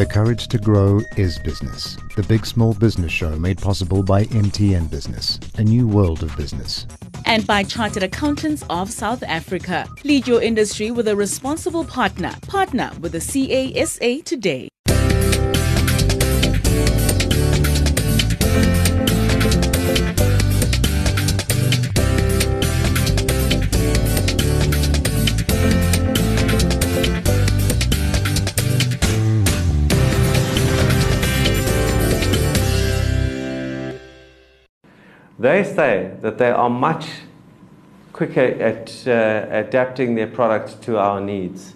The courage to grow is business. The Big Small Business Show made possible by MTN Business, a new world of business. and by Chartered Accountants of South Africa. Lead your industry with a responsible partner. Partner with the SAICA today. They say that they are much quicker at uh, adapting their products to our needs.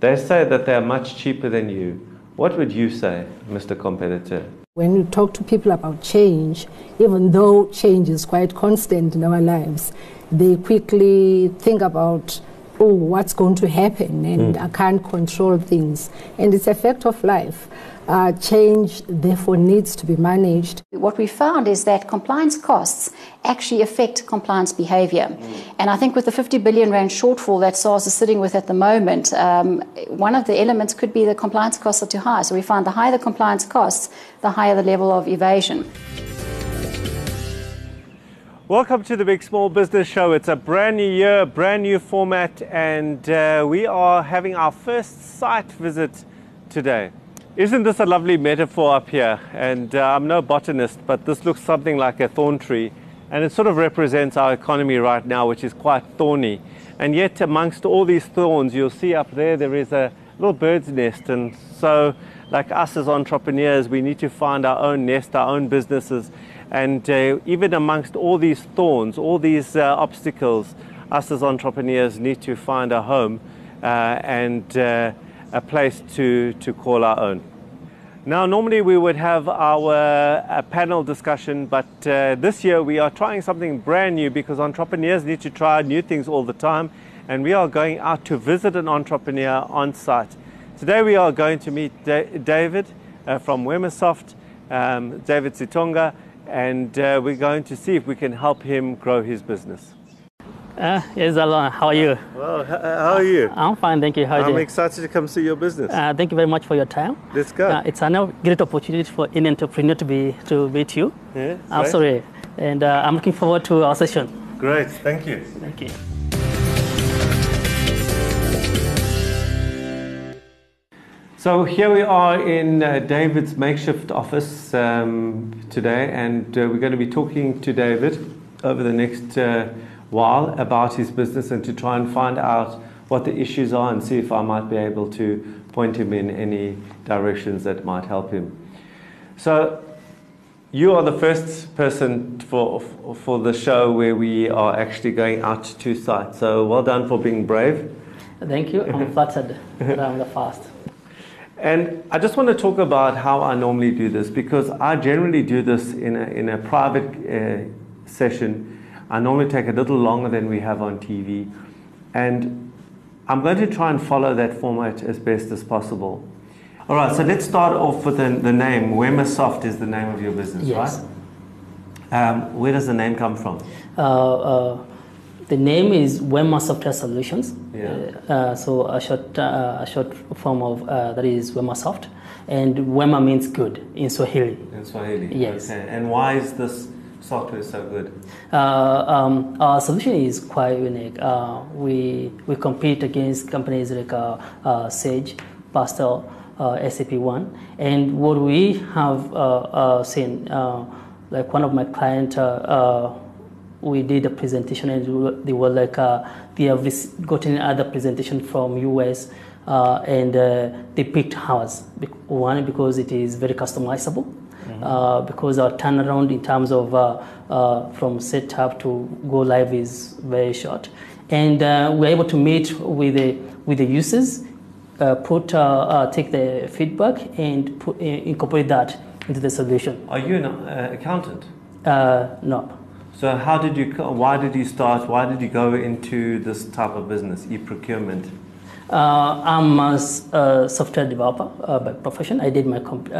They say that they are much cheaper than you. What would you say, Mr. Competitor? When you talk to people about change, even though change is quite constant in our lives, they quickly think about, oh, what's going to happen, and I can't control things. And it's a fact of life. Uh, change, therefore, needs to be managed. What we found is that compliance costs actually affect compliance behavior. And I think with the 50 billion rand shortfall that SARS is sitting with at the moment, um, one of the elements could be the compliance costs are too high. So we find the higher the compliance costs, the higher the level of evasion. Welcome to the Big Small Business Show. It's a brand new year, brand new format, and uh, we are having our first site visit today. Isn't this a lovely metaphor up here? And uh, I'm no botanist, but this looks something like a thorn tree, and it sort of represents our economy right now, which is quite thorny. And yet, amongst all these thorns, you'll see up there there is a little bird's nest, and so, like us as entrepreneurs, we need to find our own nest, our own businesses. And uh, even amongst all these thorns, all these uh, obstacles, us as entrepreneurs need to find a home uh, and uh, a place to, to call our own. Now, normally we would have our uh, panel discussion, but uh, this year we are trying something brand new because entrepreneurs need to try new things all the time, and we are going out to visit an entrepreneur on site. Today we are going to meet da- David from Wemasoft, um, David Gitonga, and uh, we're going to see if we can help him grow his business. Uh, yes, Alon, how are you? Well, h- how are you? I'm fine, thank you. How are I'm you? excited to come see your business. Uh, thank you very much for your time. Let's go. Uh, it's a great opportunity for an entrepreneur to be to meet you. Yeah, I'm great. sorry, and uh, I'm looking forward to our session. Great, thank you. Thank you. So here we are in uh, David's makeshift office um, today, and uh, we're going to be talking to David over the next uh, while about his business and to try and find out what the issues are and see if I might be able to point him in any directions that might help him. So you are the first person for for the show where we are actually going out to site. So well done for being brave. Thank you. I'm flattered that I'm the first. And I just want to talk about how I normally do this because I generally do this in a, in a private uh, session. I normally take a little longer than we have on TV. And I'm going to try and follow that format as best as possible. All right, so let's start off with the, the name. Wemasoft is the name of your business, Yes. right? Um, where does the name come from? Uh, uh, the name is Wema Software Solutions. Yeah. Uh, uh, so a short, uh, a short form of uh, that is Wema Soft, and Wema means good in Swahili. In Swahili. Yes. Okay. And why is this software so good? Uh, um, our solution is quite unique. Uh, we we compete against companies like uh, uh, Sage, Pastel, uh, SAP One, and what we have uh, uh, seen, uh, like one of my clients, uh, uh, we did a presentation and they were- like, uh, they have gotten other presentation from US. Uh, and uh, they picked ours. One because it is very customizable, uh, because our turnaround in terms of uh, uh, from setup to go live is very short, and uh, we're able to meet with the with the users, uh, put uh, uh, take the feedback and put, uh, incorporate that into the solution. Are you an uh, accountant? Uh, no. So how did you? Why did you start? Why did you go into this type of business, e-procurement? Uh, I'm a a software developer uh, by profession. I did my uh,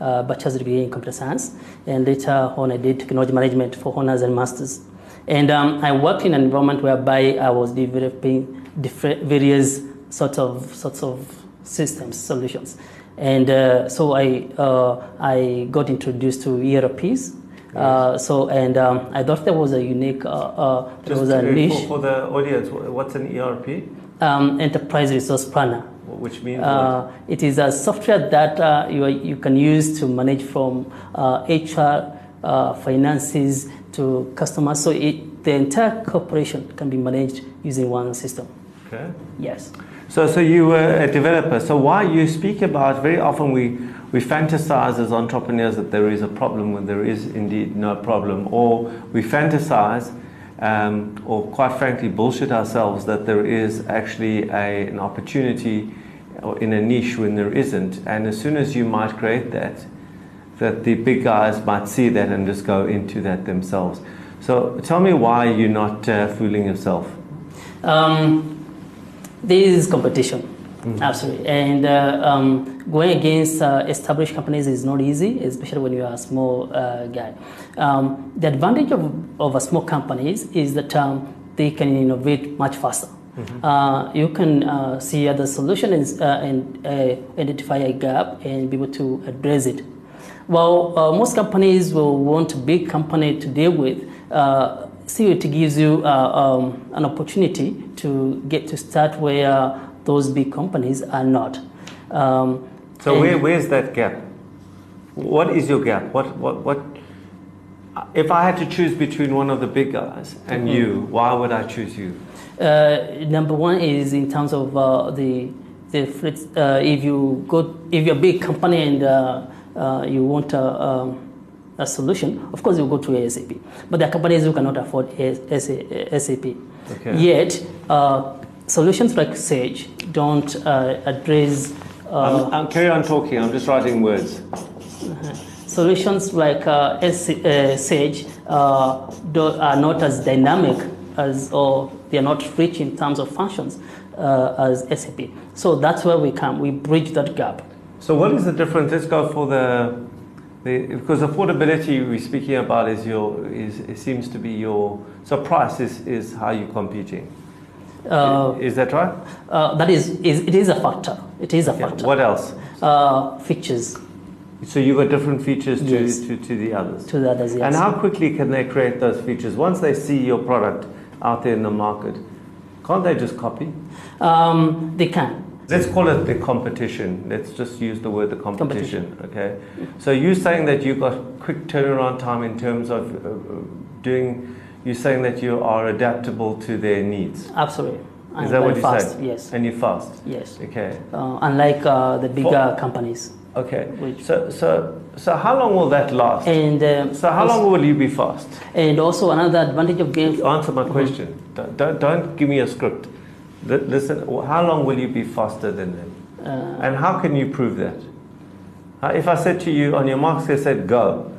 uh, bachelor's degree in computer science, and later on I did technology management for honors and masters. And um, I worked in an environment whereby I was developing different various sorts of sorts of systems solutions. And uh, so I, uh, I got introduced to ERPs. Uh, so and um, I thought there was a unique, uh, uh, there Just was a niche, for, for the audience, what's an ERP? um, enterprise resource planner. Which means Uh, it is a software that uh, you, you can use to manage from uh, HR, uh, finances to customers. So it, the entire corporation can be managed using one system. Okay. Yes. So, so you were a developer. So why you speak about very often we we fantasize as entrepreneurs that there is a problem when there is indeed no problem, or we fantasize, um, or quite frankly bullshit ourselves that there is actually a, an opportunity or in a niche when there isn't. And as soon as you might create that, that the big guys might see that and just go into that themselves. So tell me why you're not uh, fooling yourself. Um, there is competition, absolutely, and uh, um, going against uh, established companies is not easy, especially when you are a small uh, guy. Um, the advantage of, of a small companies is that um, they can innovate much faster. Uh, you can uh, see other solutions uh, and uh, identify a gap and be able to address it. Well, uh, most companies will want a big company to deal with. Uh, see, it gives you uh, um, an opportunity to get to start where those big companies are not. Um, So where, where's that gap? What is your gap? What, what, what? If I had to choose between one of the big guys and you, why would I choose you? Uh, number one is in terms of uh, the the flex, uh, if you go if you're a big company and uh, uh, you want a, um, a solution, of course you go to ASAP. But there are companies who cannot afford SAP. Okay. Yet uh, solutions like Sage don't uh, address. Uh, I'm, I'm, carry on talking. I'm just writing words. solutions like uh, S- uh, Sage uh, do, are not as dynamic as, or they are not rich in terms of functions uh, as SAP. So that's where we come. We bridge that gap. So what is the difference? Let's go for the, the because affordability we're speaking about is your is it seems to be your so price is, is how you're competing. Uh, is that right? uh, that is, is, it is a factor. It is a Yeah. factor. What else? Uh, features So you've got different features to, Yes. to, to the others. to the others. Yes. And how quickly can they create those features? Once they see your product out there in the market, can't they just copy? um, they can. Let's call it the competition. Let's just use the word the competition, okay? So you're saying that you've got quick turnaround time in terms of doing, you're saying that you are adaptable to their needs. Absolutely. And Is that what you fast. said? Yes. And you're fast. Yes. Okay. Uh, unlike uh, the bigger companies. Okay. Which- So, so, so how long will that last? And um, So how long will you be fast? And also another advantage of game. Answer my question. Don't, don't, don't give me a script. Li- Listen, how long will you be faster than them? Uh, And how can you prove that? If I said to you, on your marks, they said go,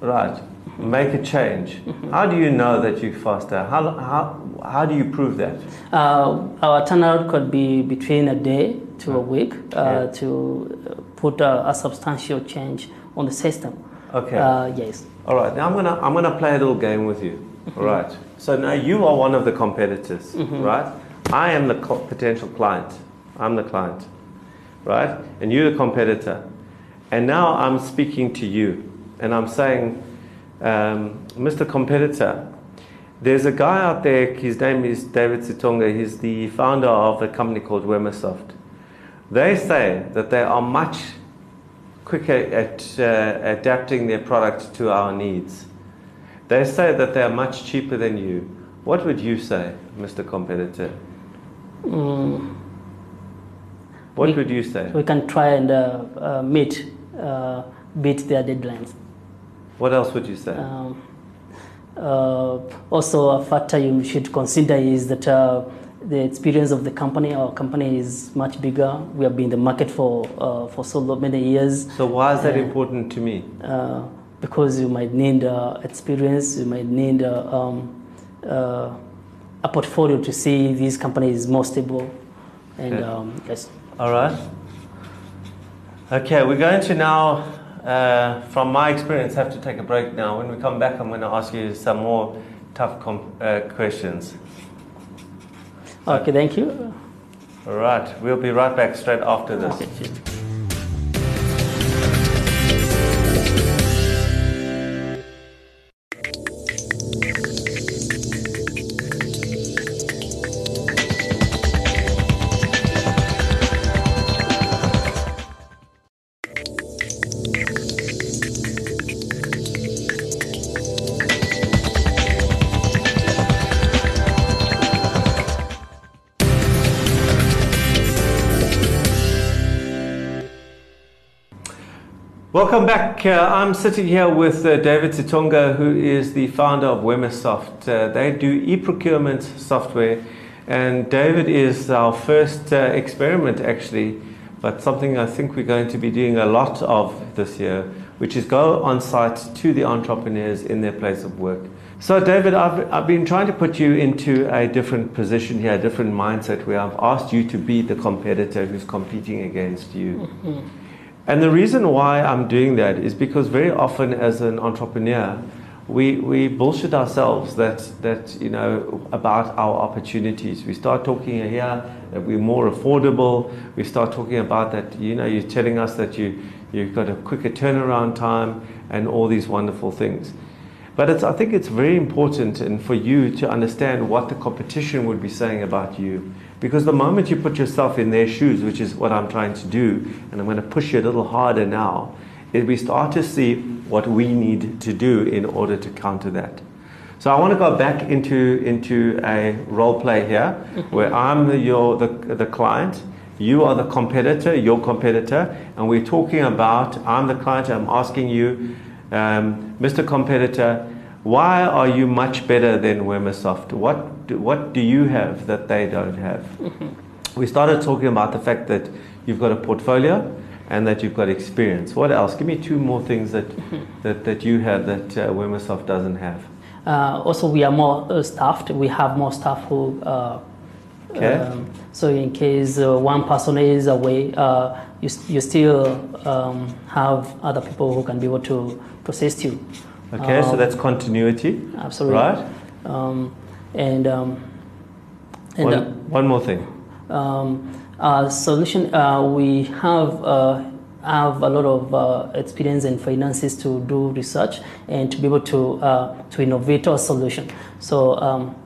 right, make a change. How do you know that you're faster? How, how, how do you prove that? Uh, our turnout could be between a day to a week uh, Yeah. to put a, a substantial change on the system. Okay. Uh, yes. All right. Now I'm gonna I'm gonna play a little game with you. All right. So now you are one of the competitors, right? I am the co- potential client. I'm the client, right? And you're the competitor. And now I'm speaking to you, and I'm saying, um, Mr. Competitor, there's a guy out there. His name is David Gitonga. He's the founder of a company called Wemasoft. They say that they are much quicker at uh, adapting their product to our needs. They say that they are much cheaper than you. What would you say, Mr. Competitor? Mm, What We- would you say? we can try and uh, uh, meet, uh, beat their deadlines. What else would you say? Um, uh, also, a factor you should consider is that uh, the experience of the company. Our company is much bigger. We have been in the market for uh, for so many years. So why is that important to me? Uh, because you might need uh, experience, you might need uh, um, uh, a portfolio to see these companies more stable. And Okay. um, yes, All right. Okay, we're going to now, uh, from my experience, have to take a break now. When we come back, I'm going to ask you some more tough uh, questions. okay, thank you. All right, we'll be right back straight after this. Okay, Welcome back. Uh, I'm sitting here with uh, David Gitonga, who is the founder of Wemasoft. Uh, they do e-procurement software, and David is our first uh, experiment, actually, but something I think we're going to be doing a lot of this year, which is go on site to the entrepreneurs in their place of work. So, David, I've, I've been trying to put you into a different position here, a different mindset, where I've asked you to be the competitor who's competing against you. Mm-hmm. And the reason why I'm doing that is because very often as an entrepreneur, we, we bullshit ourselves that, that, you know, about our opportunities. We start talking here that we're more affordable. We start talking about that, you know, you're telling us that you, you've got a quicker turnaround time and all these wonderful things. But it's, I think it's very important and for you to understand what the competition would be saying about you. Because the moment you put yourself in their shoes, which is what I'm trying to do, and I'm going to push you a little harder now, is we start to see what we need to do in order to counter that. So I want to go back into, into a role play here, where I'm the, your, the, the client, you are the competitor, your competitor, and we're talking about, I'm the client, I'm asking you, um, Mr. Competitor, why are you much better than Wemasoft? What do, what do you have that they don't have? Mm-hmm. We started talking about the fact that you've got a portfolio and that you've got experience. What else? Give me two more things that, mm-hmm. that, that you have that uh, doesn't have. Uh, also, we are more uh, staffed. We have more staff who. Uh, okay. Um, so, in case uh, one person is away, uh, you, you still um, have other people who can be able to, assist you. Okay, um, so that's continuity. Absolutely. Right. Um, and um, and one, uh, one more thing. Um, our solution, uh, we have uh, have a lot of uh, experience and finances to do research and to be able to uh, to innovate our solution. So um,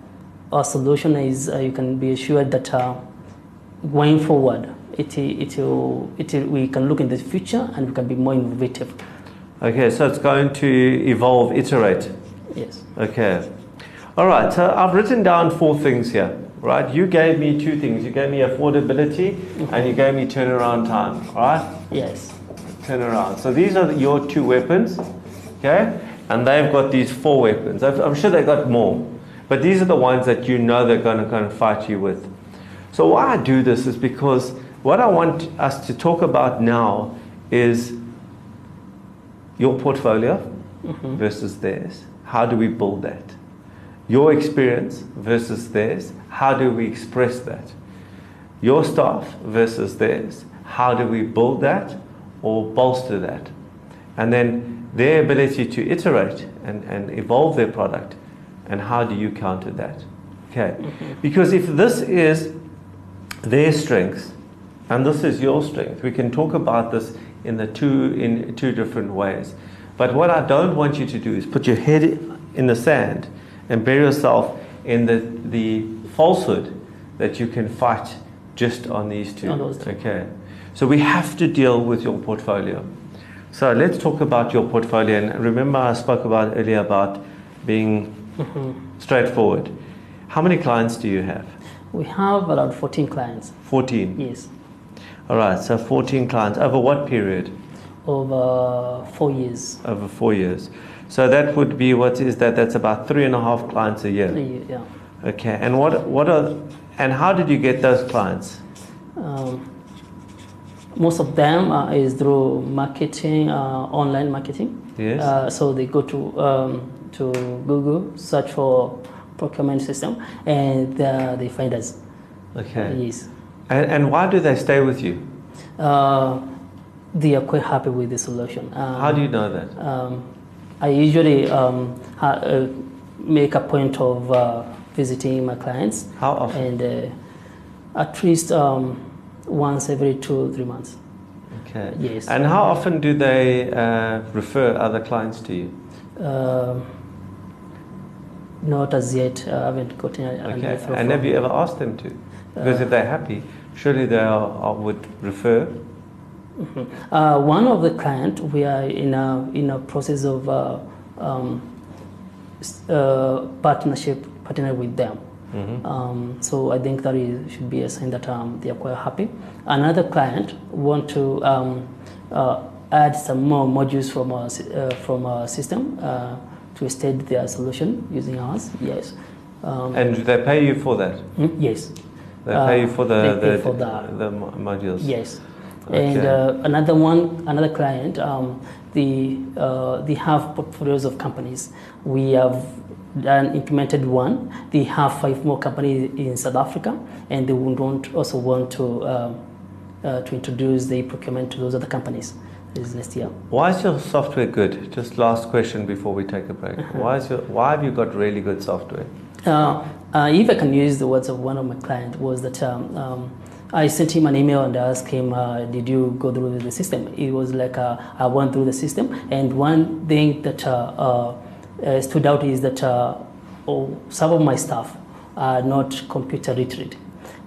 our solution is uh, you can be assured that going forward, it it will, it we can look in the future and we can be more innovative. Okay, so it's going to evolve, iterate. Yes. Okay. All right, so I've written down four things here, right? You gave me two things. You gave me affordability and you gave me turnaround time, right? Yes. Turnaround. So these are your two weapons, okay? And they've got these four weapons. I'm sure they've got more, but these are the ones that you know they're going to kind of fight you with. So why I do this is because what I want us to talk about now is your portfolio mm-hmm. versus theirs. How do we build that? Your experience versus theirs. How do we express that? Your staff versus theirs. How do we build that or bolster that? And then their ability to iterate and, and evolve their product. And how do you counter that? Okay. Mm-hmm. Because if this is their strength and this is your strength, we can talk about this in the two in two different ways. But what I don't want you to do is put your head in the sand and bury yourself in the the falsehood that you can fight just on these two. On those two. okay. So we have to deal with your portfolio. So let's talk about your portfolio. And remember, I spoke about earlier about being mm-hmm. straightforward. How many clients do you have? We have around 14 clients. 14? Yes. All right, so 14 clients. Over what period? Over four years. Over four years. So that would be, what is that? That's about three and a half clients a year. Year yeah. Okay, and what, what are, and how did you get those clients? Um, most of them uh, is through marketing, uh, online marketing. Yes. Uh, so they go to um, to Google, search for procurement system, and uh, they find us. Okay. Yes. And, and why do they stay with you? Uh, they are quite happy with the solution. Um, How do you know that? I usually um, ha- uh, make a point of uh, visiting my clients. How often? And uh, at least um, once every two or three months. Okay. Yes. And how often do they uh, refer other clients to you? Um, not as yet. I haven't gotten a, okay. And have you ever asked them to? Because if they're happy, surely they are, are would refer. Mm-hmm. Uh, one of the client, we are in a in a process of uh, um, uh, partnership partner with them. Mm-hmm. Um, so I think that is, should be a sign that um, they are quite happy. Another client want to um, uh, add some more modules from our, uh, from our system uh, to extend their solution using ours. Yes. Um, and they pay you for that? Mm, yes. They pay you for the, the, for the, the, modules? Yes. Okay. And uh, another one, another client, um, the, uh, they have portfolios of companies. We have done, implemented one. They have five more companies in South Africa, and they would want, also want to, um, uh, to introduce the procurement to those other companies this next year. Why is your software good? Just last question before we take a break. Uh-huh. Why, is your, why have you got really good software? Uh, uh, if I can use the words of one of my clients, was that um, um, I sent him an email and asked him, uh, "Did you go through the system?" It was like uh, I went through the system, and one thing that uh, uh, stood out is that oh, some of my staff are not computer literate,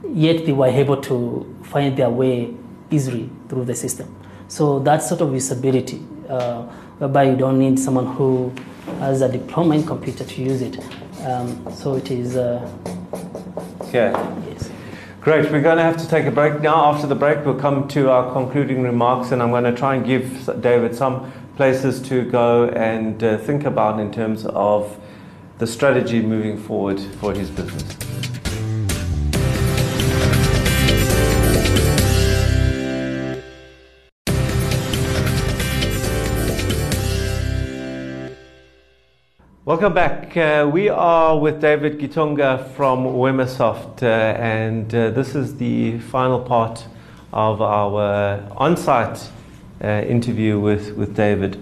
yet they were able to find their way easily through the system. So that sort of visibility, whereby you don't need someone who has a diploma in computer to use it. Um, so it is. Uh. Yes. Great. We're going to have to take a break now. After the break, we'll come to our concluding remarks, and I'm going to try and give David some places to go and uh, think about in terms of the strategy moving forward for his business. Welcome back. Uh, we are with David Gitonga from Wemasoft, uh, and uh, this is the final part of our on site uh, interview with, with David.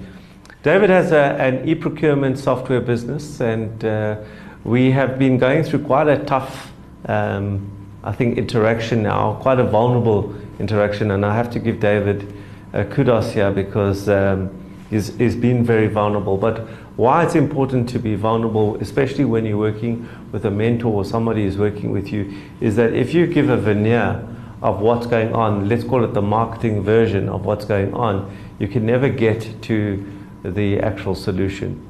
David has a, an e procurement software business, and uh, we have been going through quite a tough, um, I think, interaction now, quite a vulnerable interaction, and I have to give David uh, kudos here because um, he's, he's been very vulnerable. But why it's important to be vulnerable, especially when you're working with a mentor or somebody who's working with you, is that if you give a veneer of what's going on, let's call it the marketing version of what's going on, you can never get to the actual solution.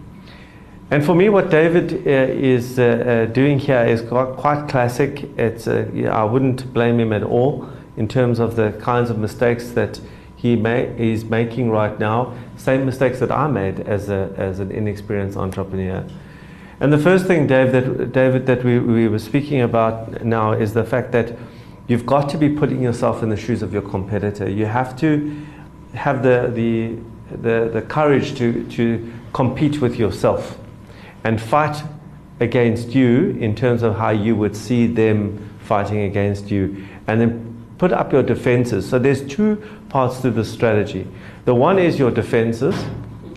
And for me, what David uh, is uh, uh, doing here is quite, classic. It's, uh, I wouldn't blame him at all in terms of the kinds of mistakes that he is making right now, same mistakes that I made as, a, as an inexperienced entrepreneur. And the first thing, Dave, that, David, that we, we were speaking about now is the fact that you've got to be putting yourself in the shoes of your competitor. You have to have the, the, the, the courage to, to compete with yourself and fight against you in terms of how you would see them fighting against you. And then put up your defenses. So there's two parts to the strategy. The one is your defenses,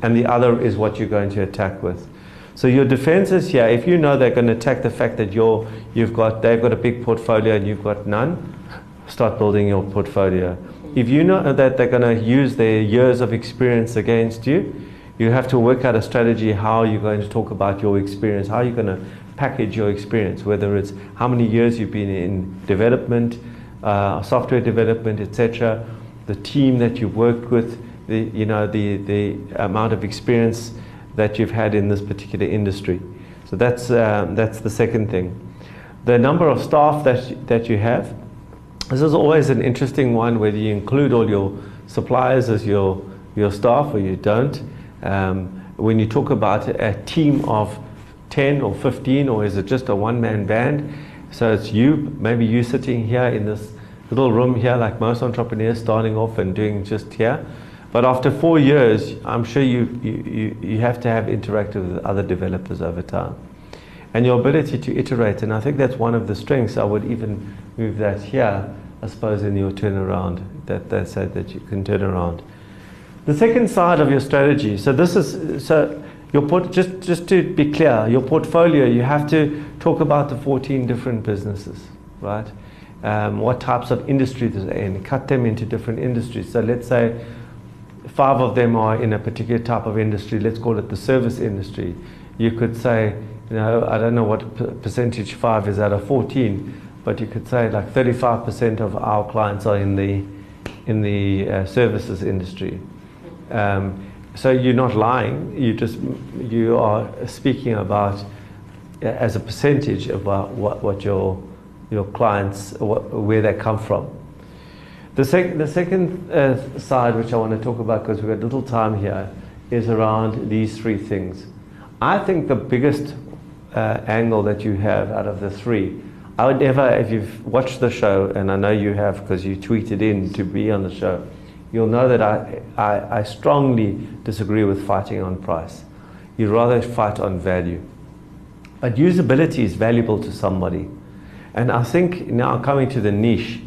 and the other is what you're going to attack with. So your defenses here, if you know they're going to attack the fact that you're, you've got, they've got a big portfolio and you've got none, start building your portfolio. If you know that they're going to use their years of experience against you, you have to work out a strategy how you're going to talk about your experience, how you're going to package your experience, whether it's how many years you've been in development, uh, software development, etc., the team that you've worked with, the, you know, the, the amount of experience that you've had in this particular industry. So that's, um, that's the second thing. The number of staff that, that you have. This is always an interesting one, whether you include all your suppliers as your, your staff or you don't. Um, when you talk about a team of 10 or 15, or is it just a one man band? So it's you, maybe you sitting here in this little room here, like most entrepreneurs starting off and doing just here. But after four years, I'm sure you, you, you have to have interacted with other developers over time. And your ability to iterate, and I think that's one of the strengths. I would even move that here, I suppose, in your turnaround, that they said that you can turn around. The second side of your strategy, so this is, so your port, just, just to be clear, your portfolio, you have to talk about the 14 different businesses, right? Um, what types of industries they're in, cut them into different industries. So let's say five of them are in a particular type of industry, let's call it the service industry. You could say, you know, I don't know what percentage five is out of 14, but you could say like 35% of our clients are in the, in the uh, services industry. Um, so you're not lying. You just you are speaking about uh, as a percentage about what, what your your clients what, where they come from. The, sec- the second uh, side, which I want to talk about because we've got little time here, is around these three things. I think the biggest uh, angle that you have out of the three, I would never, if you've watched the show, and I know you have because you tweeted in to be on the show, you'll know that I, I, I strongly disagree with fighting on price. You'd rather fight on value. But usability is valuable to somebody. And I think now coming to the niche,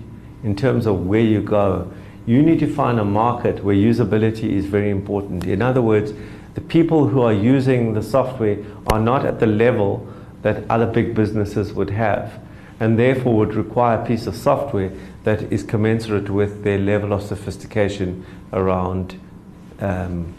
in terms of where you go, you need to find a market where usability is very important. In other words, the people who are using the software are not at the level that other big businesses would have, and therefore would require a piece of software that is commensurate with their level of sophistication around um,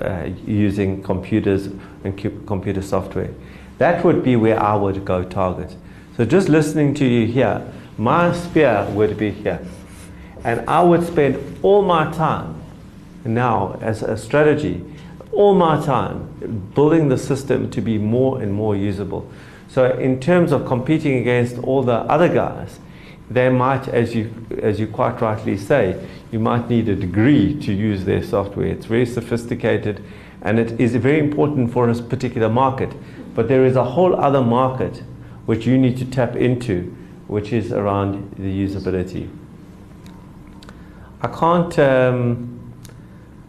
uh, using computers and computer software. That would be where I would go target. So just listening to you here, my spear would be here. And I would spend all my time now as a strategy, all my time building the system to be more and more usable. So in terms of competing against all the other guys, they might, as you, as you quite rightly say, you might need a degree to use their software. It's very sophisticated and it is very important for a particular market. But there is a whole other market which you need to tap into, which is around the usability. I can't, um,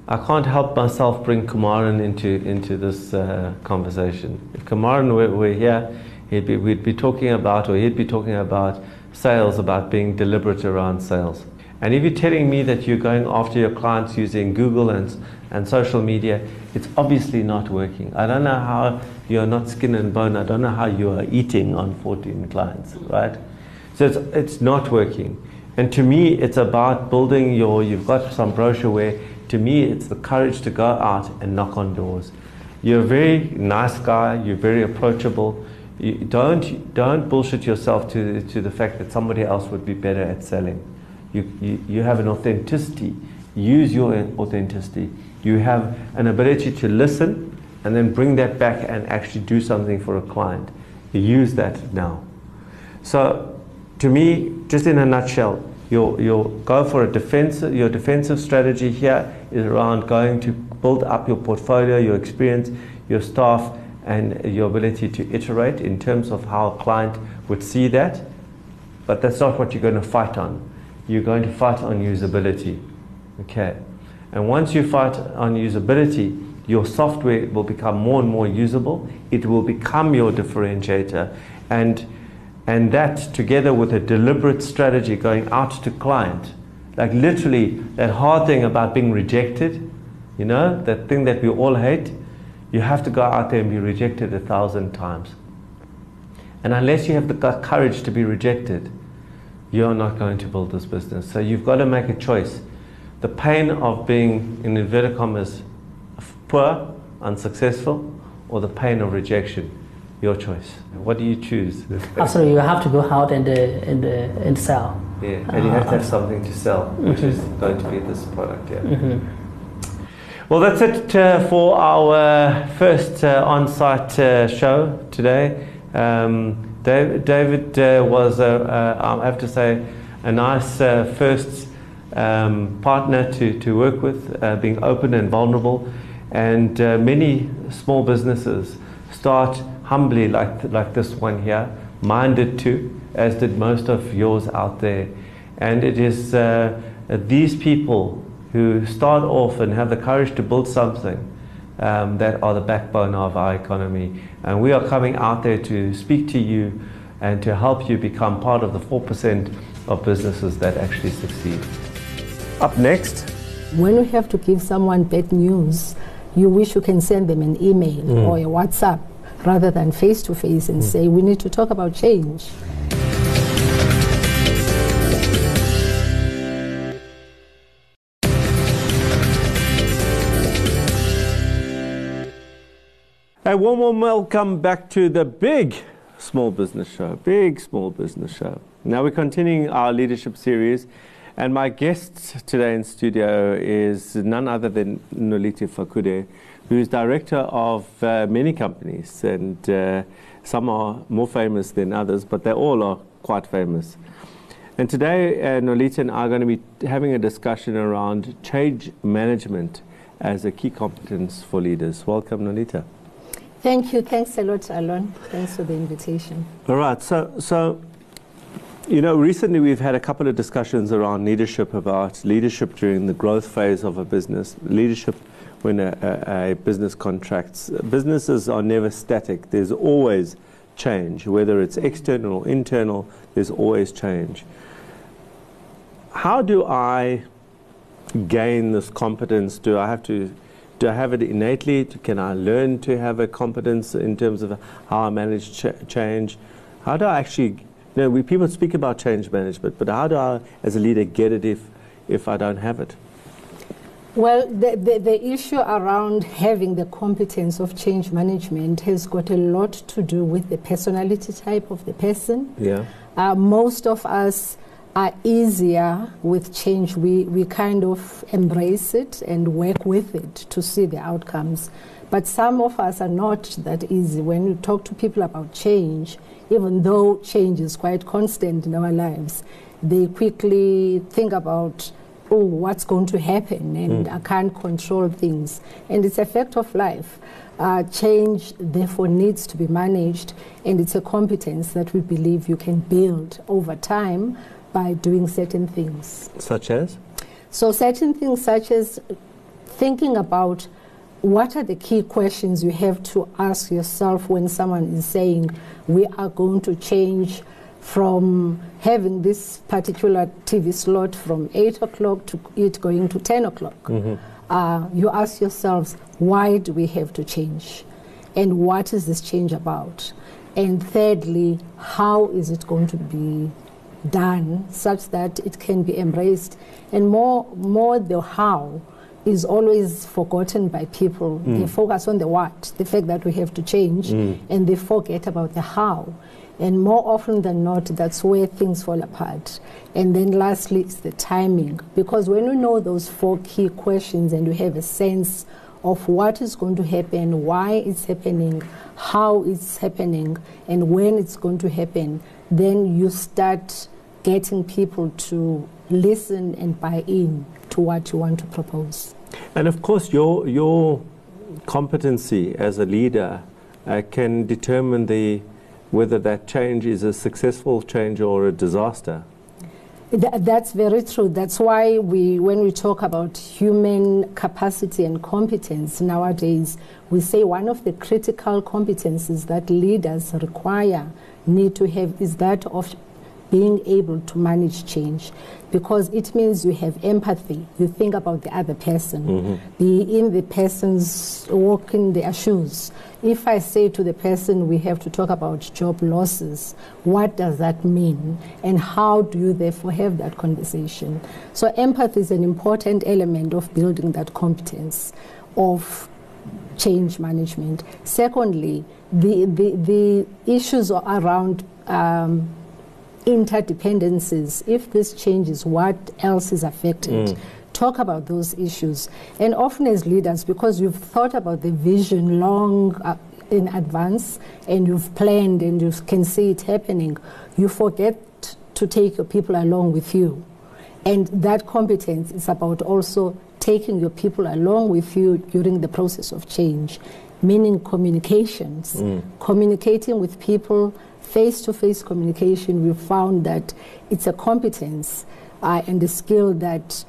I can't help myself bring Kumaran into, into this uh, conversation. If Kumaran were, were here, he'd be, we'd be talking about, or he'd be talking about sales, about being deliberate around sales. And if you're telling me that you're going after your clients using Google and, and social media, it's obviously not working. I don't know how you're not skin and bone. I don't know how you are eating on 14 clients, right? So it's, it's not working. And to me, it's about building your, you've got some brochure where, to me, it's the courage to go out and knock on doors. You're a very nice guy, you're very approachable. You don't, don't bullshit yourself to, to the fact that somebody else would be better at selling. You, you, you have an authenticity. Use your authenticity. You have an ability to listen and then bring that back and actually do something for a client. Use that now. So, to me, just in a nutshell, your, your go for a defensive, your defensive strategy here is around going to build up your portfolio, your experience, your staff, and your ability to iterate in terms of how a client would see that. But that's not what you're going to fight on you're going to fight on usability. Okay. And once you fight on usability, your software will become more and more usable. It will become your differentiator. And, and that, together with a deliberate strategy going out to client, like literally that hard thing about being rejected, you know, that thing that we all hate, you have to go out there and be rejected a thousand times. And unless you have the courage to be rejected, you're not going to build this business. So you've got to make a choice. The pain of being, in inverted commas, poor, unsuccessful, or the pain of rejection. Your choice. What do you choose? Absolutely, you have to go out and, uh, and, uh, and sell. Yeah, and you have to have something to sell, which mm-hmm. is going to be this product. Yeah. Mm-hmm. Well, that's it uh, for our first uh, on site uh, show today. Um, David, David uh, was, I have to say, a nice uh, first um, partner to, to work with, uh, being open and vulnerable. And uh, many small businesses start humbly, like, like this one here. Mine did too, as did most of yours out there. And it is uh, these people who start off and have the courage to build something um, that are the backbone of our economy. And we are coming out there to speak to you and to help you become part of the 4% of businesses that actually succeed. Up next. When you have to give someone bad news, you wish you can send them an email mm. or a WhatsApp rather than face to face and mm. say, we need to talk about change. A warm, warm welcome back to the big small business show, big small business show. Now we're continuing our leadership series, and my guest today in studio is none other than Nolitha Fakude, who is director of uh, many companies, and uh, some are more famous than others, but they all are quite famous. And today, uh, Nolitha and I are going to be having a discussion around change management as a key competence for leaders. Welcome, Nolitha. Thank you. Thanks a lot, Alon. Thanks for the invitation. All right. So, so you know, recently we've had a couple of discussions around leadership, about leadership during the growth phase of a business, leadership when a, a, a business contracts. Businesses are never static. There's always change, whether it's external or internal. There's always change how do I gain this competence? Do I have to do I have it innately? Can I learn to have a competence in terms of how I manage ch change? How do I actually, you know, we, people speak about change management, but how do I, as a leader, get it if, if I don't have it? Well, the, the, the, issue around having the competence of change management has got a lot to do with the personality type of the person. Yeah. Uh, most of us are easier with change. We, we kind of embrace it and work with it to see the outcomes. But some of us are not that easy. When you talk to people about change, even though change is quite constant in our lives, they quickly think about, oh, what's going to happen? And mm. I can't control things. And it's a fact of life. Uh, change, therefore, needs to be managed, and it's a competence that we believe you can build over time by doing certain things. Such as? So, certain things such as thinking about what are the key questions you have to ask yourself when someone is saying, We are going to change from having this particular TV slot from 8 o'clock to it going to 10 o'clock. Mm-hmm. Uh, you ask yourselves, Why do we have to change? And what is this change about? And thirdly, how is it going to be done such that it can be embraced. And more, more the how is always forgotten by people. Mm. They focus on the what, the fact that we have to change, mm. and they forget about the how. And more often than not, that's where things fall apart. And then lastly, it's the timing. Because when you know those four key questions and you have a sense of what is going to happen, why it's happening, how it's happening, and when it's going to happen, then you start getting people to listen and buy in to what you want to propose. And of course, your, your competency as a leader uh, can determine the, whether that change is a successful change or a disaster. Th that's very true. That's why we, when we talk about human capacity and competence nowadays, we say one of the critical competencies that leaders require need to have is that of being able to manage change because it means you have empathy. You think about the other person, mm-hmm. be in the person's walk in their shoes. If I say to the person, we have to talk about job losses, what does that mean? And how do you therefore have that conversation? So, empathy is an important element of building that competence of change management. Secondly, the, the, the issues around um, interdependencies. If this changes, what else is affected? Mm. Talk about those issues. And often, as leaders, because you've thought about the vision long uh, in advance and you've planned and you can see it happening, you forget to take your people along with you. And that competence is about also taking your people along with you during the process of change, meaning communications, mm. communicating with people face to face communication, we found that it's a competence uh, and a skill that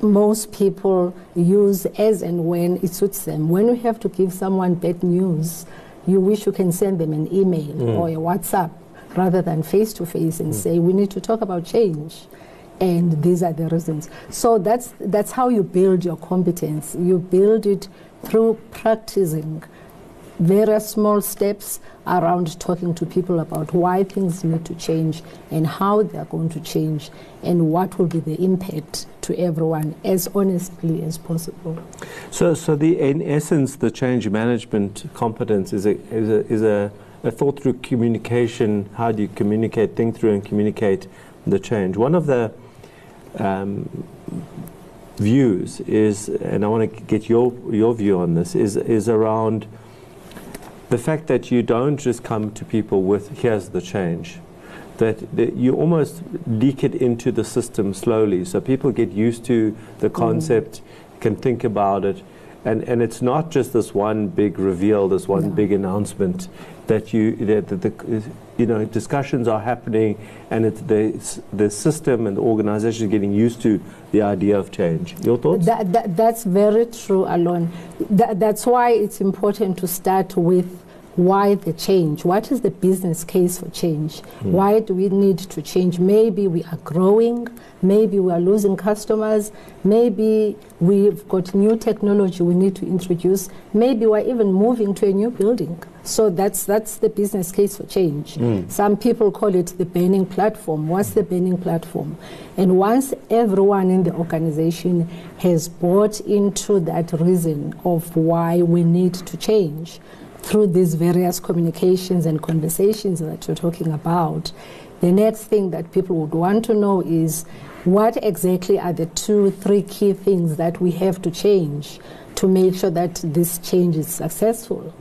most people use as and when it suits them. When you have to give someone bad news, you wish you can send them an email mm. or a WhatsApp rather than face to face and mm. say, we need to talk about change. And these are the reasons. So that's, that's how you build your competence. You build it through practicing various small steps around talking to people about why things need to change and how they're going to change and what will be the impact to everyone as honestly as possible. So, so the, in essence, the change management competence is a, is a, is a, a thought through communication. How do you communicate, think through and communicate the change? One of the um, views is, and I want to get your, your view on this, is, is around the fact that you don't just come to people with, here's the change. that, that you almost leak it into the system slowly, so people get used to the Mm. concept, can think about it, and and it's not just this one big reveal, this one No. big announcement that you that, that the you know discussions are happening, and it's the the system and the organization is getting used to the idea of change. Your thoughts? That, that, that's very true, Alan. That, that's why it's important to start with why the change. What is the business case for change? Hmm. Why do we need to change? Maybe we are growing, maybe we are losing customers, maybe we've got new technology we need to introduce, maybe we're even moving to a new building. So that's, that's the business case for change. Hmm. Some people call it the burning platform. What's the burning platform? And once everyone in the organization has bought into that reason of why we need to change through these various communications and conversations that you're talking about, the next thing that people would want to know is what exactly are the two, three key things that we have to change to make sure that this change is successful.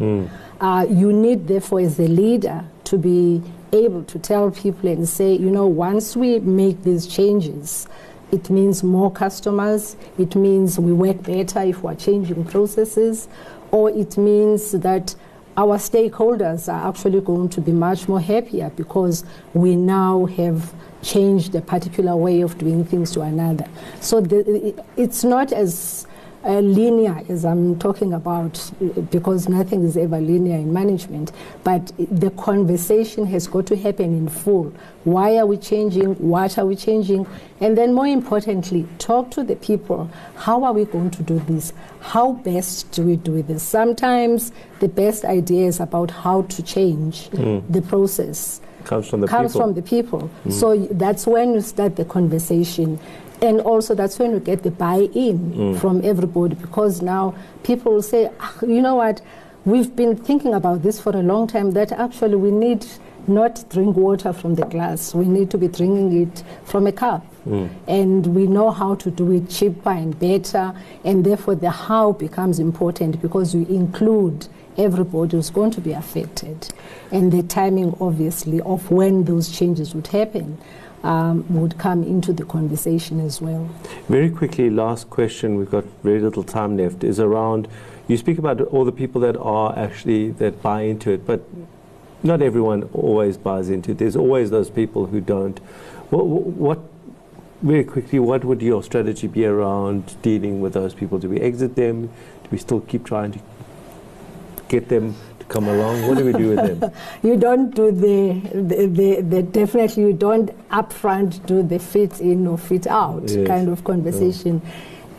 Uh, you need, therefore, as a leader, to be able to tell people and say, you know, once we make these changes, it means more customers, it means we work better if we're changing processes, or it means that our stakeholders are actually going to be much more happier because we now have changed a particular way of doing things to another. So the, it's not as uh, linear as I'm talking about because nothing is ever linear in management, but the conversation has got to happen in full. Why are we changing? What are we changing? And then, more importantly, talk to the people. How are we going to do this? How best do we do this? Sometimes the best idea is about how to change the process comes from the comes people. from the people. So that's when you start the conversation. And also, that's when you get the buy in from everybody because now people will say, "Ah, you know what, we've been thinking about this for a long time that actually we need not drink water from the glass, we need to be drinking it from a cup. And we know how to do it cheaper and better, and therefore the how becomes important because you include everybody who's going to be affected. And the timing, obviously, of when those changes would happen um, would come into the conversation as well. Very quickly, last question. We've got very little time left. Is around. You speak about all the people that are actually that buy into it, but not everyone always buys into it. There's always those people who don't. What, what very quickly, what would your strategy be around dealing with those people? Do we exit them? Do we still keep trying to get them come along? What do we do with them? You don't do the, the, the, the definitely you don't upfront do the fit in or fit out Yes. kind of conversation.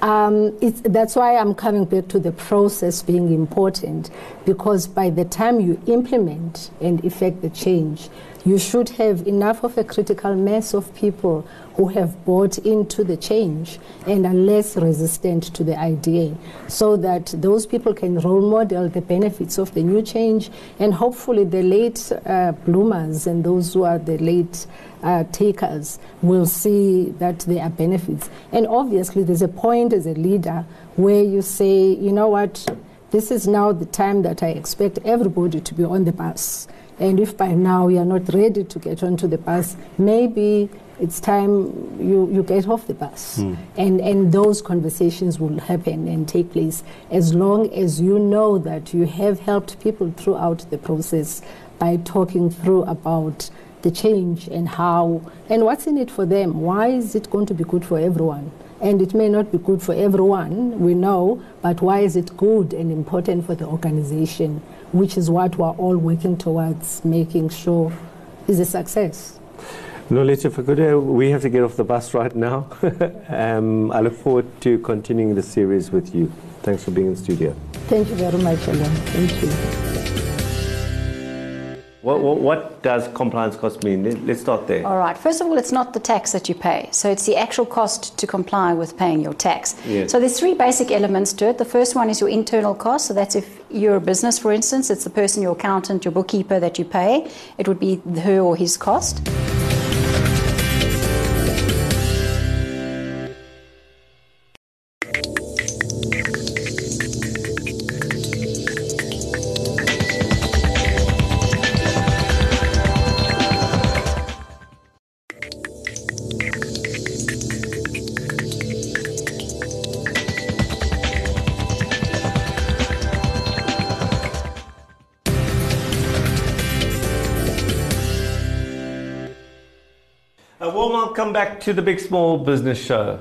Um, it's, that's why I'm coming back to the process being important because by the time you implement and effect the change, you should have enough of a critical mass of people who have bought into the change and are less resistant to the idea so that those people can role model the benefits of the new change and hopefully the late uh, bloomers and those who are the late uh, takers will see that there are benefits. And obviously, there's a point as a leader where you say, you know what, this is now the time that I expect everybody to be on the bus. And if by now you are not ready to get onto the bus, maybe it's time you, you get off the bus. Hmm. And, and those conversations will happen and take place as long as you know that you have helped people throughout the process by talking through about the change and how and what's in it for them. Why is it going to be good for everyone? And it may not be good for everyone, we know, but why is it good and important for the organization, which is what we're all working towards making sure is a success. Nolitha Fakude, we have to get off the bus right now. um, I look forward to continuing the series with you. Thanks for being in studio. Thank you very much, Alan. Thank you. What, what, what does compliance cost mean? Let- Let's start there. All right. First of all, it's not the tax that you pay. So it's the actual cost to comply with paying your tax. Yes. So there's three basic elements to it. The first one is your internal cost. So that's if you're a business, for instance, it's the person, your accountant, your bookkeeper that you pay. It would be her or his cost. Welcome back to the Big Small Business Show.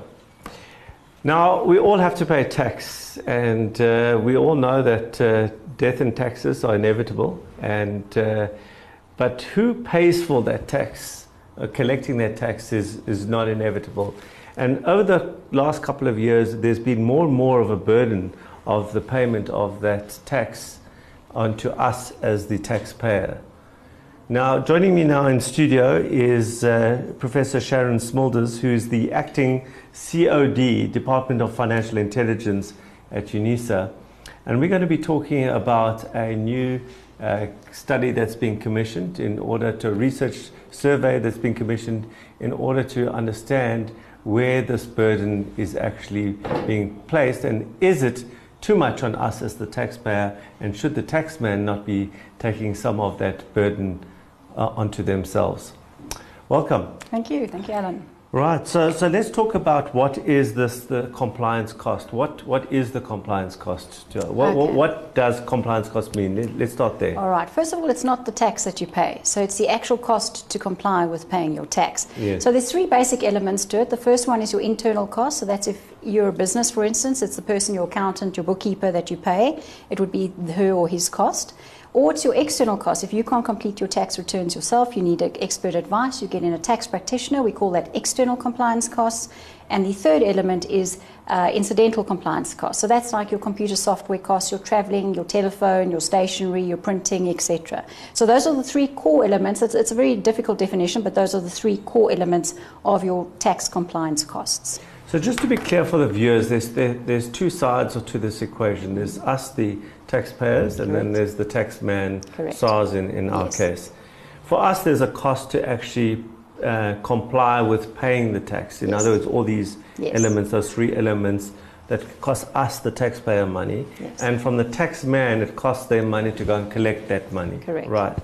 Now, we all have to pay tax, and uh, we all know that uh, death and taxes are inevitable. And, uh, but who pays for that tax? Uh, collecting that tax is, is not inevitable. And over the last couple of years, there's been more and more of a burden of the payment of that tax onto us as the taxpayer. Now, joining me now in studio is uh, Professor Sharon Smulders, who is the acting COD, Department of Financial Intelligence at UNISA. And we're going to be talking about a new uh, study that's been commissioned in order to research survey that's been commissioned in order to understand where this burden is actually being placed and is it too much on us as the taxpayer and should the taxman not be taking some of that burden uh, onto themselves. Welcome. Thank you. Thank you, Alan. Right. So, so let's talk about what is this the compliance cost. What what is the compliance cost? To, what, Okay. what, what does compliance cost mean? Let- Let's start there. All right. First of all, it's not the tax that you pay. So it's the actual cost to comply with paying your tax. Yes. So there's three basic elements to it. The first one is your internal cost. So that's if you're a business, for instance, it's the person, your accountant, your bookkeeper that you pay. It would be her or his cost. Or it's your external costs. If you can't complete your tax returns yourself, you need expert advice. You get in a tax practitioner. We call that external compliance costs. And the third element is uh, incidental compliance costs. So that's like your computer software costs, your traveling, your telephone, your stationery, your printing, etc. So those are the three core elements. It's, it's a very difficult definition, but those are the three core elements of your tax compliance costs. So just to be clear for the viewers, there's there, there's two sides to this equation. There's us, the taxpayers, and then there's the taxman, Correct. SARS in, in our Yes. case. For us, there's a cost to actually uh, comply with paying the tax. In Yes. other words, all these Yes. elements, those three elements that cost us, the taxpayer, money. And from the taxman, it costs them money to go and collect that money. Correct. Right.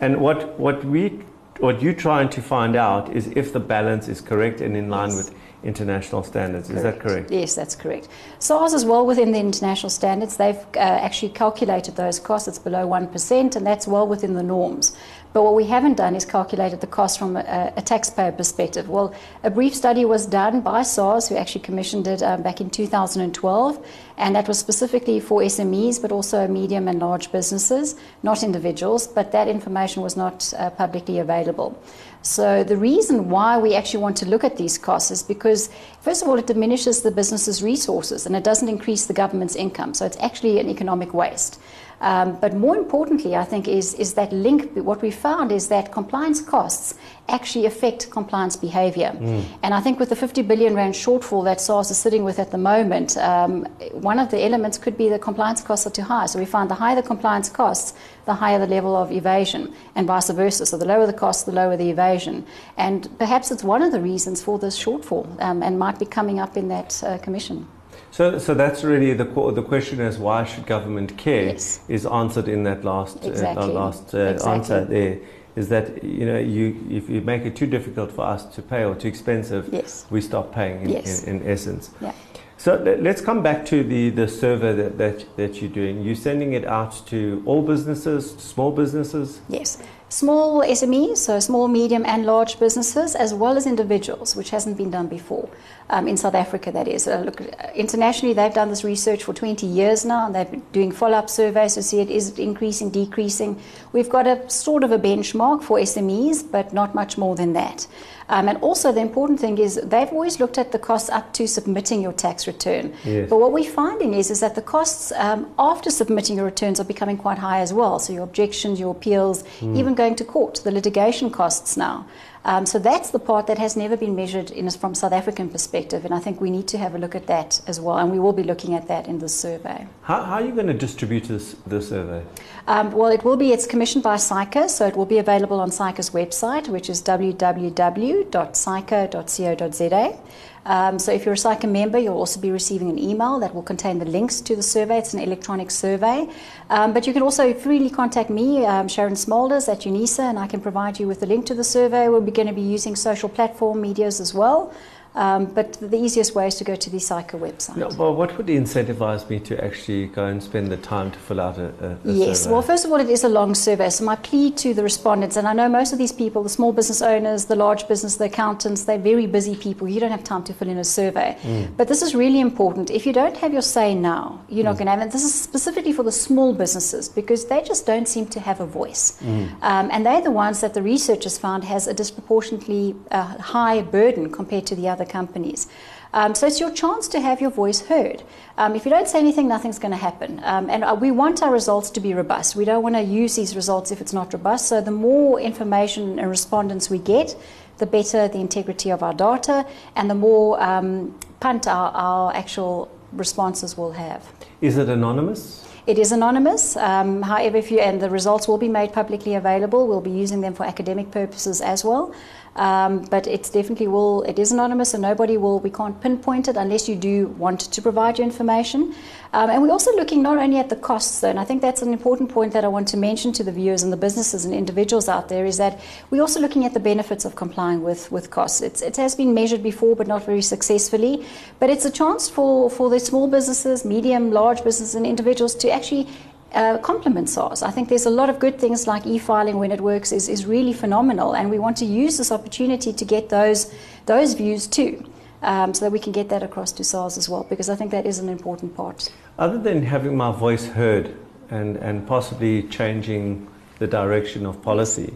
And what, what we what you're trying to find out is if the balance is correct and in line Yes. with international standards. Is that correct? Yes, that's correct. SARS is well within the international standards. They've uh, actually calculated those costs. It's below 1%, and that's well within the norms. But what we haven't done is calculated the cost from a, a taxpayer perspective. Well, a brief study was done by SARS, who actually commissioned it um, back in 2012, and that was specifically for SMEs, but also medium and large businesses, not individuals, but that information was not uh, publicly available. So the reason why we actually want to look at these costs is because, first of all, it diminishes the business's resources and it doesn't increase the government's income. So it's actually an economic waste. Um, but more importantly, I think, is, is that link. What we found is that compliance costs actually affect compliance behavior. And I think with the 50 billion rand shortfall that SARS is sitting with at the moment, um, one of the elements could be the compliance costs are too high. So we find the higher the compliance costs, the higher the level of evasion, and vice versa. So the lower the cost, the lower the evasion. And perhaps it's one of the reasons for this shortfall um, and might be coming up in that uh, commission. So, so that's really the the question is why should government care Yes. is answered in that last uh, last uh, Exactly. answer there. Is that you know you if you make it too difficult for us to pay or too expensive, Yes. we stop paying in, Yes. in, in essence. Yeah. So let- let's come back to the, the survey that, that, that you're doing. You're sending it out to all businesses, small businesses. Yes. Small SMEs, so small, medium, and large businesses, as well as individuals, which hasn't been done before um, in South Africa, that is. Uh, look, uh, internationally, they've done this research for 20 years now, and they've been doing follow up surveys to see it is it increasing, decreasing. We've got a sort of a benchmark for SMEs, but not much more than that. Um, and also, the important thing is they've always looked at the costs up to submitting your tax return. Yes. But what we're finding is, is that the costs um, after submitting your returns are becoming quite high as well. So your objections, your appeals, even going to court, the litigation costs now. Um, so that's the part that has never been measured in, from South African perspective, and I think we need to have a look at that as well, and we will be looking at that in this survey. How, how are you going to distribute this, this survey? Um, well, it will be, it's commissioned by SAICA, so it will be available on SAICA's website, which is www.saica.co.za. Um, so if you're a SAICA member, you'll also be receiving an email that will contain the links to the survey. It's an electronic survey. Um, but you can also freely contact me, um, Sharon Smulders at UNISA, and I can provide you with the link to the survey. We're going to be using social platform medias as well. Um, but the easiest way is to go to the SAICA website. No, well, what would incentivize me to actually go and spend the time to fill out a, a, a yes, survey? well, first of all, it is a long survey. So, my plea to the respondents, and I know most of these people, the small business owners, the large business, the accountants, they're very busy people. You don't have time to fill in a survey. Mm. But this is really important. If you don't have your say now, you're not Mm. going to have it. This is specifically for the small businesses because they just don't seem to have a voice. Mm. Um, and they're the ones that the researchers found has a disproportionately uh, high burden compared to the other companies. Um, so it's your chance to have your voice heard. Um, if you don't say anything, nothing's going to happen. Um, and uh, we want our results to be robust. We don't want to use these results if it's not robust. So the more information and respondents we get, the better the integrity of our data and the more um, punt our, our actual responses will have. Is it anonymous? It is anonymous. Um, however, if you and the results will be made publicly available, we'll be using them for academic purposes as well. Um, but it's definitely will. It is anonymous, and nobody will. We can't pinpoint it unless you do want to provide your information. Um, and we're also looking not only at the costs, though, and I think that's an important point that I want to mention to the viewers and the businesses and individuals out there is that we're also looking at the benefits of complying with, with costs. It's, it has been measured before, but not very successfully. But it's a chance for, for the small businesses, medium, large businesses, and individuals to actually uh, complement SARS. I think there's a lot of good things like e-filing when it works is, is really phenomenal, and we want to use this opportunity to get those those views too, um, so that we can get that across to SARS as well, because I think that is an important part. Other than having my voice heard and, and possibly changing the direction of policy,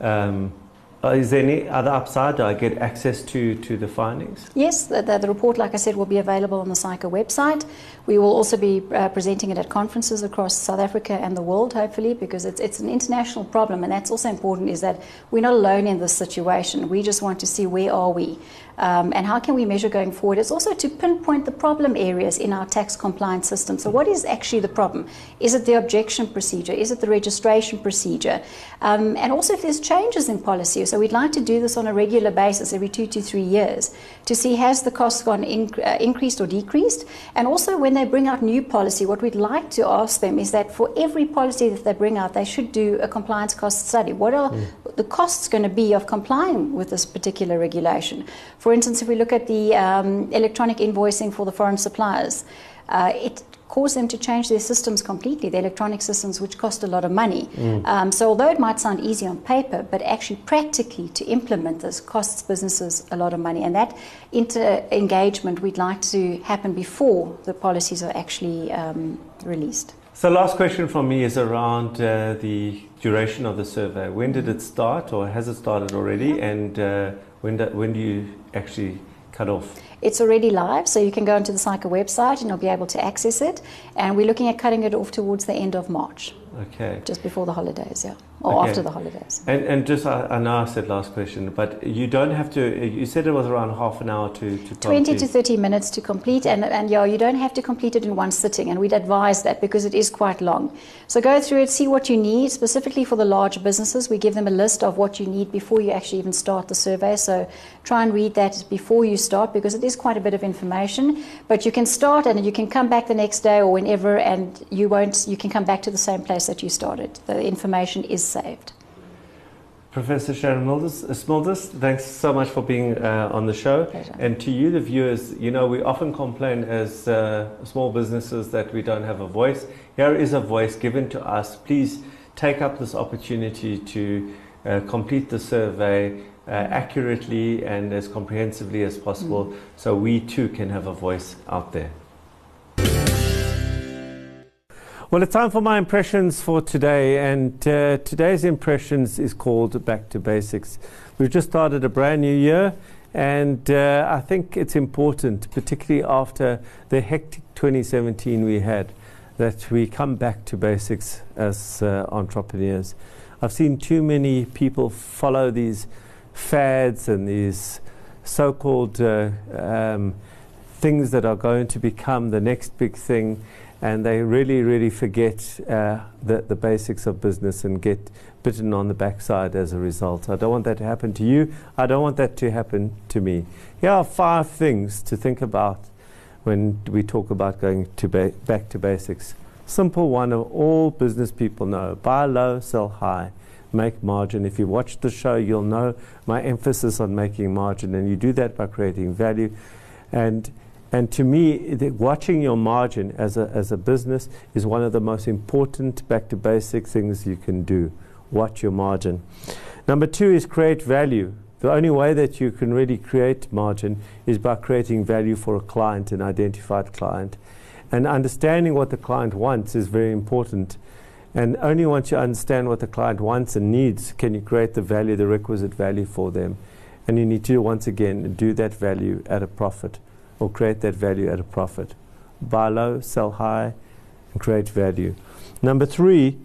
um, uh, is there any other upside? Do I get access to, to the findings? Yes, the, the, the report, like I said, will be available on the SAICA website. We will also be uh, presenting it at conferences across South Africa and the world, hopefully, because it's, it's an international problem, and that's also important. Is that we're not alone in this situation. We just want to see where are we, um, and how can we measure going forward. It's also to pinpoint the problem areas in our tax compliance system. So, what is actually the problem? Is it the objection procedure? Is it the registration procedure? Um, and also, if there's changes in policy. So, we'd like to do this on a regular basis, every two to three years, to see has the cost gone in, uh, increased or decreased, and also when they bring out new policy, what we'd like to ask them is that for every policy that they bring out, they should do a compliance cost study. What are mm. the costs going to be of complying with this particular regulation? For instance, if we look at the um, electronic invoicing for the foreign suppliers, uh, it caused them to change their systems completely, the electronic systems, which cost a lot of money. Mm. Um, so, although it might sound easy on paper, but actually practically to implement this costs businesses a lot of money. And that inter engagement we'd like to happen before the policies are actually um, released. So, last question from me is around uh, the duration of the survey. When did it start, or has it started already? And uh, when, do, when do you actually cut off? It's already live, so you can go onto the SAICA website and you'll be able to access it. And we're looking at cutting it off towards the end of March. Okay. Just before the holidays, yeah. Or Okay. after the holidays. And, and just, I, I know I said last question, but you don't have to, you said it was around half an hour to, to 20 to 30 minutes to complete, and, and yeah, you don't have to complete it in one sitting, and we'd advise that because it is quite long. So go through it, see what you need, specifically for the large businesses. We give them a list of what you need before you actually even start the survey. So try and read that before you start because it is quite a bit of information. But you can start and you can come back the next day or whenever, and you won't. You can come back to the same place that you started. The information is saved. Professor Sharon uh, thanks so much for being uh, on the show. Pleasure. And to you, the viewers, you know, we often complain as uh, small businesses that we don't have a voice. Here is a voice given to us. Please take up this opportunity to uh, complete the survey uh, accurately and as comprehensively as possible so we too can have a voice out there. Well, it's time for my impressions for today, and uh, today's impressions is called Back to Basics. We've just started a brand new year, and uh, I think it's important, particularly after the hectic 2017 we had, that we come back to basics as uh, entrepreneurs. I've seen too many people follow these fads and these so called uh, um, things that are going to become the next big thing and they really, really forget uh, the, the basics of business and get bitten on the backside as a result. I don't want that to happen to you. I don't want that to happen to me. Here are five things to think about when we talk about going to ba- back to basics. Simple one of all business people know buy low, sell high. Make margin. If you watch the show, you'll know my emphasis on making margin, and you do that by creating value. And and to me, watching your margin as a, as a business is one of the most important back to basic things you can do. Watch your margin. Number two is create value. The only way that you can really create margin is by creating value for a client, an identified client. And understanding what the client wants is very important. And only once you understand what the client wants and needs can you create the value, the requisite value for them. And you need to, once again, do that value at a profit or create that value at a profit. Buy low, sell high, and create value. Number three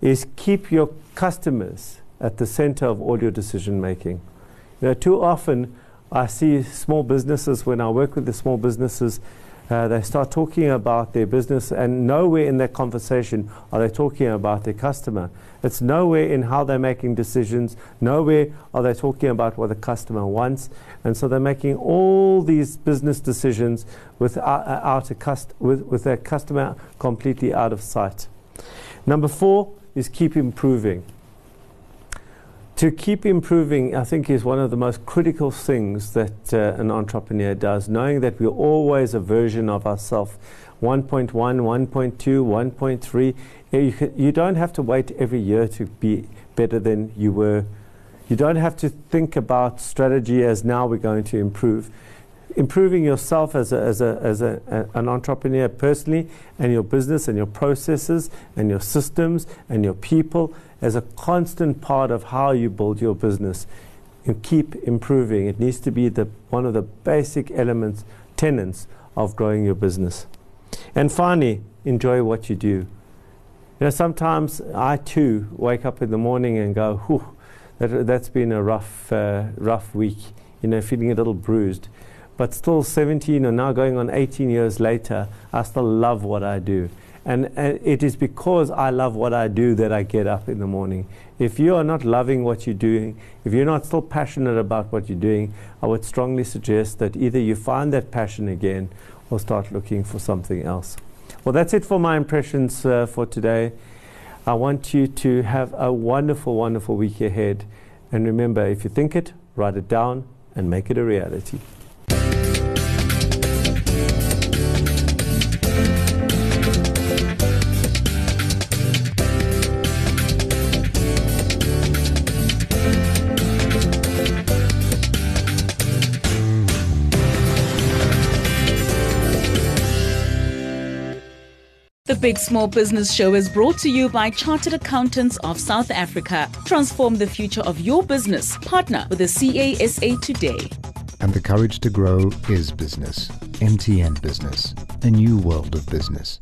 is keep your customers at the center of all your decision making. You know, too often I see small businesses, when I work with the small businesses, uh, they start talking about their business, and nowhere in that conversation are they talking about their customer. It's nowhere in how they're making decisions, nowhere are they talking about what the customer wants. And so they're making all these business decisions without, uh, out a cust- with, with their customer completely out of sight. Number four is keep improving to keep improving, I think, is one of the most critical things that uh, an entrepreneur does, knowing that we're always a version of ourselves 1.1, 1.2, 1.3. You, you don't have to wait every year to be better than you were. You don't have to think about strategy as now we're going to improve. Improving yourself as, a, as, a, as a, a, an entrepreneur personally, and your business, and your processes, and your systems, and your people as a constant part of how you build your business and keep improving. It needs to be the, one of the basic elements, tenets of growing your business. And finally, enjoy what you do. You know, sometimes I too wake up in the morning and go, whew, that, that's been a rough, uh, rough week, you know, feeling a little bruised. But still 17 or now going on 18 years later, I still love what I do. And, and, it is because I love what I do that I get up in the morning. If you are not loving what you're doing, if you're not still passionate about what you're doing, I would strongly suggest that either you find that passion again or start looking for something else. Well, that's it for my impressions uh, for today. I want you to have a wonderful, wonderful week ahead. And remember, if you think it, write it down and make it a reality. Big Small Business Show is brought to you by Chartered Accountants of South Africa. Transform the future of your business. Partner with the CA(SA) today. And the courage to grow is business. MTN Business, a new world of business.